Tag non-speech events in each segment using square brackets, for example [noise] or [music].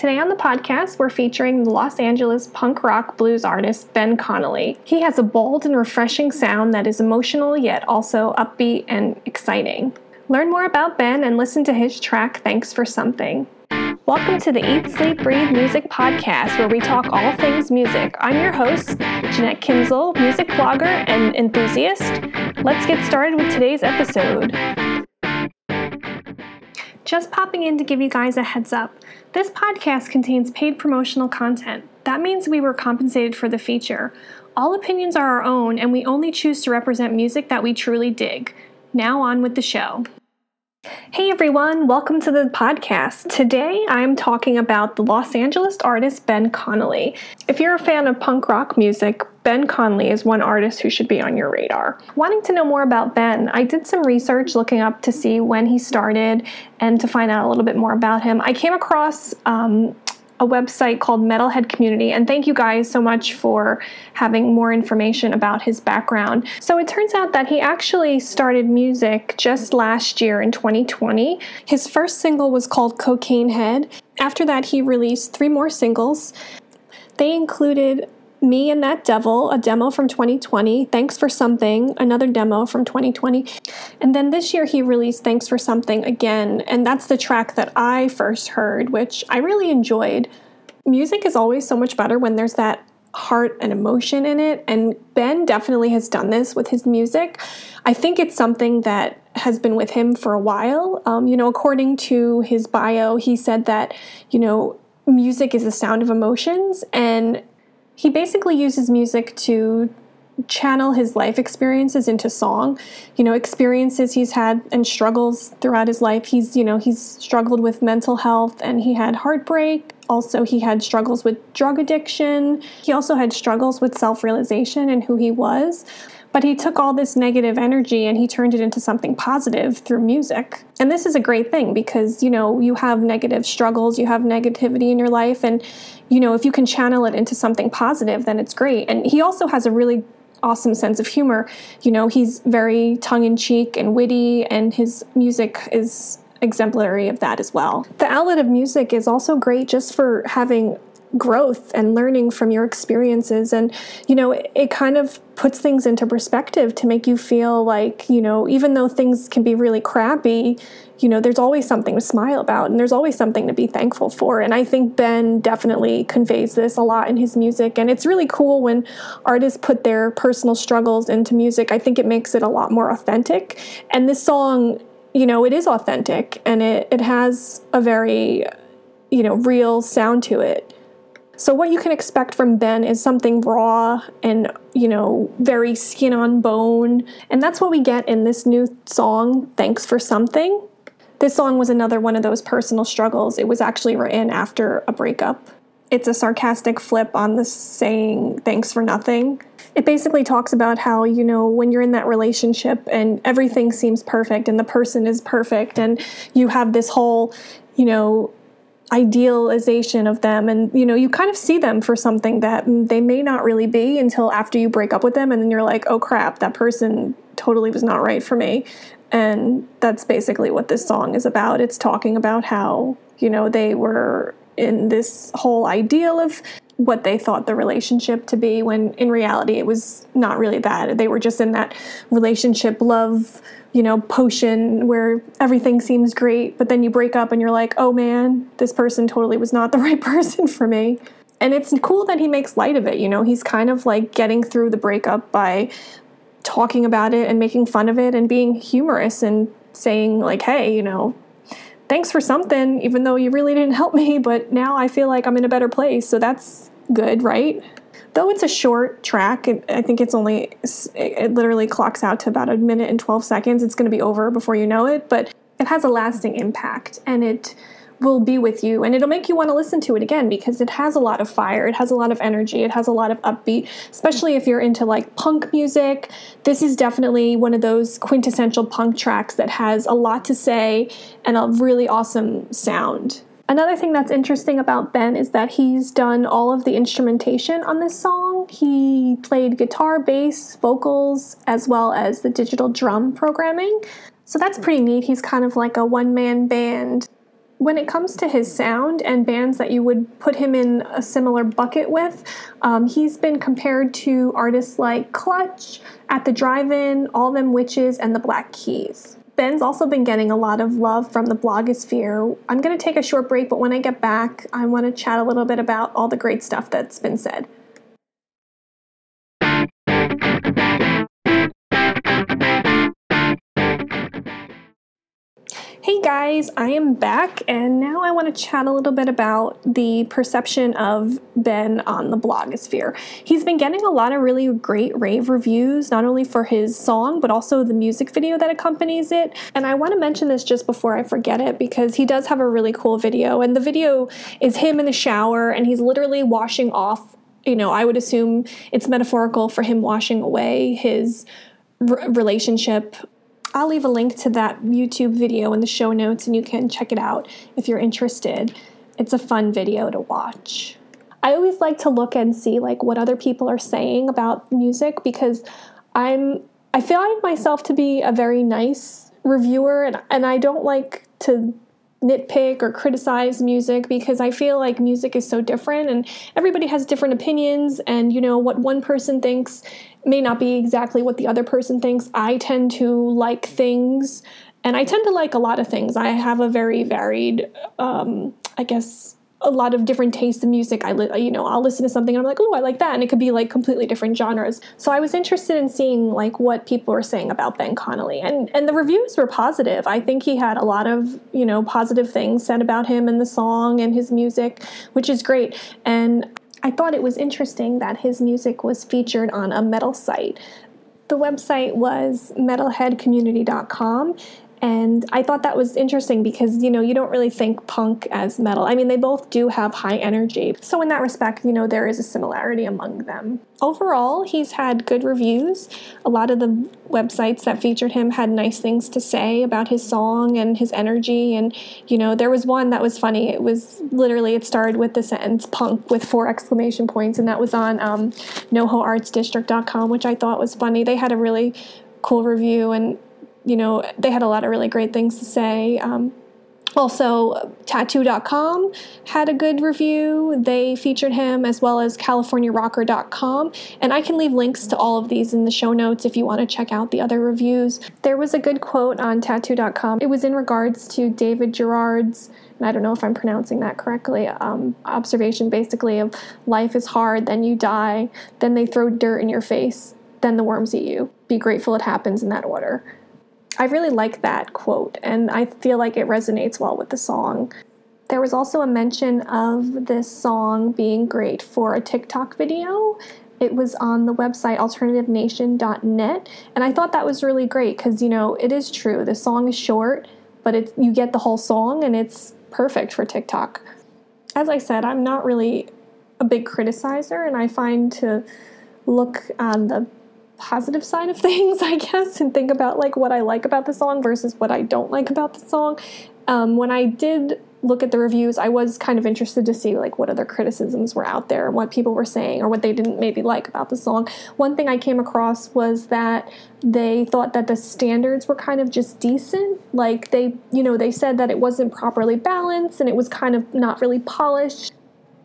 Today on the podcast, we're featuring the Los Angeles punk rock blues artist Ben Conley. He has a bold and refreshing sound that is emotional yet also upbeat and exciting. Learn more about Ben and listen to his track Thanks for Something. Welcome to the Eat, Sleep, Breathe Music podcast, where we talk all things music. I'm your host, Jeanette Kinzel, music blogger and enthusiast. Let's get started with today's episode. Just popping in to give you guys a heads up. This podcast contains paid promotional content. That means we were compensated for the feature. All opinions are our own, and we only choose to represent music that we truly dig. Now on with the show. Hey everyone, welcome to the podcast. Today I'm talking about the Los Angeles artist Ben Conley. If you're a fan of punk rock music, Ben Conley is one artist who should be on your radar. Wanting to know more about Ben, I did some research looking up to see when he started and to find out a little bit more about him. I came across um, a website called Metalhead Community. And thank you guys so much for having more information about his background. So it turns out that he actually started music just last year in 2020. His first single was called Cocaine Head. After that, he released three more singles. They included me and That Devil, a demo from 2020, Thanks for Something, another demo from 2020. And then this year he released Thanks for Something again, and that's the track that I first heard, which I really enjoyed. Music is always so much better when there's that heart and emotion in it, and Ben definitely has done this with his music. I think it's something that has been with him for a while. Um, you know, according to his bio, he said that, you know, music is the sound of emotions, and he basically uses music to channel his life experiences into song. You know experiences he's had and struggles throughout his life. He's you know he's struggled with mental health and he had heartbreak. Also he had struggles with drug addiction. He also had struggles with self-realization and who he was but he took all this negative energy and he turned it into something positive through music. And this is a great thing because, you know, you have negative struggles, you have negativity in your life, and, you know, if you can channel it into something positive, then it's great. And he also has a really awesome sense of humor. You know, he's very tongue in cheek and witty, and his music is exemplary of that as well. The outlet of music is also great just for having growth and learning from your experiences. And you know it, it, kind of puts things into perspective to make you feel like you know even though things can be really crappy you know there's always something to smile about and there's always something to be thankful for. And i think ben definitely conveys this a lot in his music. And it's really cool when artists put their personal struggles into music. I think it makes it a lot more authentic. And this song you know it is authentic and it, it has a very you know real sound to it so what you can expect from Ben is something raw and, you know, very skin on bone. And that's what we get in this new song, Thanks for Something. This song was another one of those personal struggles. It was actually written after a breakup. It's a sarcastic flip on the saying thanks for nothing. It basically talks about how, you know, when you're in that relationship and everything seems perfect and the person is perfect and you have this whole, you know, idealization of them. And you know you kind of see them for something that they may not really be until after you break up with them. And then you're like oh crap that person totally was not right for me. And that's basically what this song is about. It's talking about how you know they were in this whole ideal of what they thought the relationship to be when in reality it was not really that they were just in that relationship love you know, potion where everything seems great, but then you break up and you're like, oh man, this person totally was not the [laughs] right person for me. And it's cool that he makes light of it, you know, he's kind of like getting through the breakup by talking about it and making fun of it and being humorous and saying, like, hey, you know, thanks for something, even though you really didn't help me, [laughs] but now I feel like I'm in a better place. So that's good, right? Though it's a short track, I think it's only, it literally clocks out to about a minute and 12 seconds. It's going to be over before you know it, but it has a lasting impact and it will be with you and it'll make you want to listen to it again because it has a lot of fire, it has a lot of energy, it has a lot of upbeat, especially if you're into like punk music. This is definitely one of those quintessential punk tracks that has a lot to say and a really awesome sound. Another thing that's interesting about Ben is that he's done all of the instrumentation on this song. He played guitar, bass, vocals, as well as the digital drum programming. So that's pretty neat. He's kind of like a one man band. When it comes to his sound and bands that you would put him in a similar bucket with, um, he's been compared to artists like Clutch, At the Drive In, All Them Witches, and the Black Keys. Ben's also been getting a lot of love from the blogosphere. I'm going to take a short break, but when I get back, I want to chat a little bit about all the great stuff that's been said. Hey guys, I am back and now I want to chat a little bit about the perception of Ben on the blogosphere. He's been getting a lot of really great rave reviews, not only for his song, but also the music video that accompanies it. And I want to mention this just before I forget it because he does have a really cool video. And the video is him in the shower and he's literally washing off, you know, I would assume it's metaphorical for him washing away his relationship I'll leave a link to that YouTube video in the show notes and you can check it out if you're interested. It's a fun video to watch. I always like to look and see like what other people are saying about music because I'm I find myself to be a very nice reviewer and, and I don't like to nitpick or criticize music because I feel like music is so different and everybody has different opinions and you know what one person thinks may not be exactly what the other person thinks. I tend to like things and I tend to like a lot of things. I have a very varied um, I guess a lot of different tastes in music. I li- uh, you know I'll listen to something and I'm like, oh, I like that, and it could be like completely different genres. So I was interested in seeing like what people were saying about Ben Conley, and and the reviews were positive. I think he had a lot of you know positive things said about him and the song and his music, which is great. And I thought it was interesting that his music was featured on a metal site. The website was metalheadcommunity.com and I thought that was interesting because, you know, you don't really think punk as metal. I mean, they both do have high energy. So, in that respect, you know, there is a similarity among them. Overall, he's had good reviews. A lot of the websites that featured him had nice things to say about his song and his energy. And, you know, there was one that was funny. It was literally, it started with the sentence punk with four exclamation points, and that was on um, NoHoArtsDistrict.com, which I thought was funny. They had a really cool review and you know, they had a lot of really great things to say. Um, also, tattoo.com had a good review. They featured him as well as CaliforniaRocker.com. And I can leave links to all of these in the show notes if you want to check out the other reviews. There was a good quote on tattoo.com. It was in regards to David Gerard's, and I don't know if I'm pronouncing that correctly, um, observation basically of life is hard, then you die, then they throw dirt in your face, then the worms eat you. Be grateful it happens in that order. I really like that quote, and I feel like it resonates well with the song. There was also a mention of this song being great for a TikTok video. It was on the website alternativenation.net, and I thought that was really great because, you know, it is true. The song is short, but it, you get the whole song, and it's perfect for TikTok. As I said, I'm not really a big criticizer, and I find to look on the positive side of [laughs] things, I guess, and think about like what I like about the song versus what I don't like about the song. Um, when I did look at the reviews, I was kind of interested to see like what other criticisms were out there what people were saying or what they didn't maybe like about the song. One thing I came across was that they thought that the standards were kind of just decent. Like they, you know, they said that it wasn't properly balanced and it was kind of not really polished.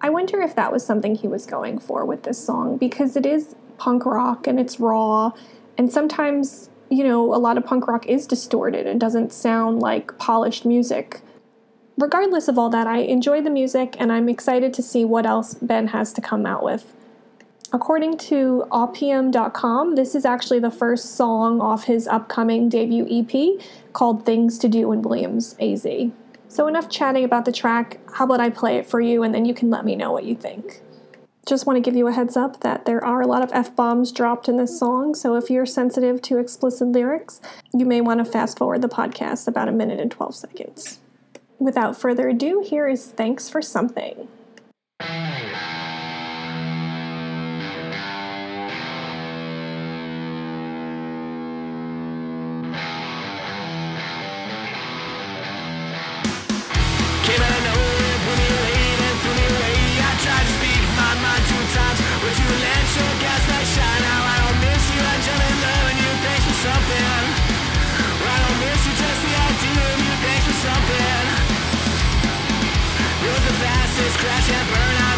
I wonder if that was something he was going for with this song because it is punk rock and it's raw. And sometimes, you know, a lot of punk rock is distorted and doesn't sound like polished music. Regardless of all that, I enjoy the music and I'm excited to see what else Ben has to come out with. According to Opium.com, this is actually the first song off his upcoming debut EP called Things to Do in Williams AZ. So, enough chatting about the track. How about I play it for you and then you can let me know what you think just want to give you a heads up that there are a lot of F bombs dropped in this song, so if you're sensitive to explicit lyrics, you may want to fast forward the podcast about a minute and 12 seconds. Without further ado, here is Thanks for Something. Businesses crash and burn out.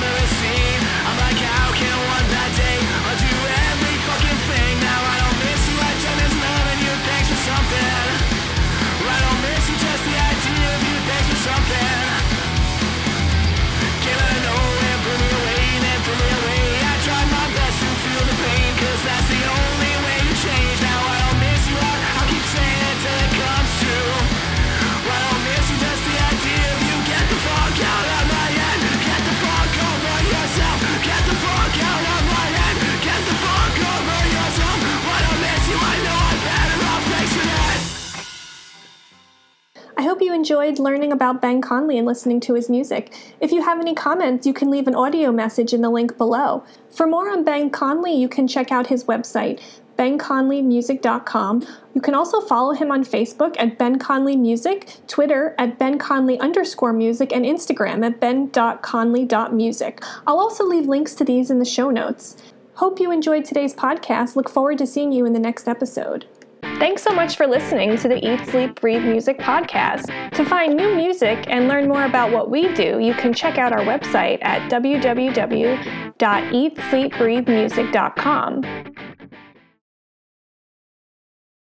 Enjoyed learning about Ben Conley and listening to his music. If you have any comments, you can leave an audio message in the link below. For more on Ben Conley, you can check out his website, benconleymusic.com. You can also follow him on Facebook at Ben Conley Music, Twitter at Ben Conley underscore music, and Instagram at ben.conley.music. I'll also leave links to these in the show notes. Hope you enjoyed today's podcast. Look forward to seeing you in the next episode. Thanks so much for listening to the Eat, Sleep, Breathe Music podcast. To find new music and learn more about what we do, you can check out our website at www.eatsleepbreathemusic.com.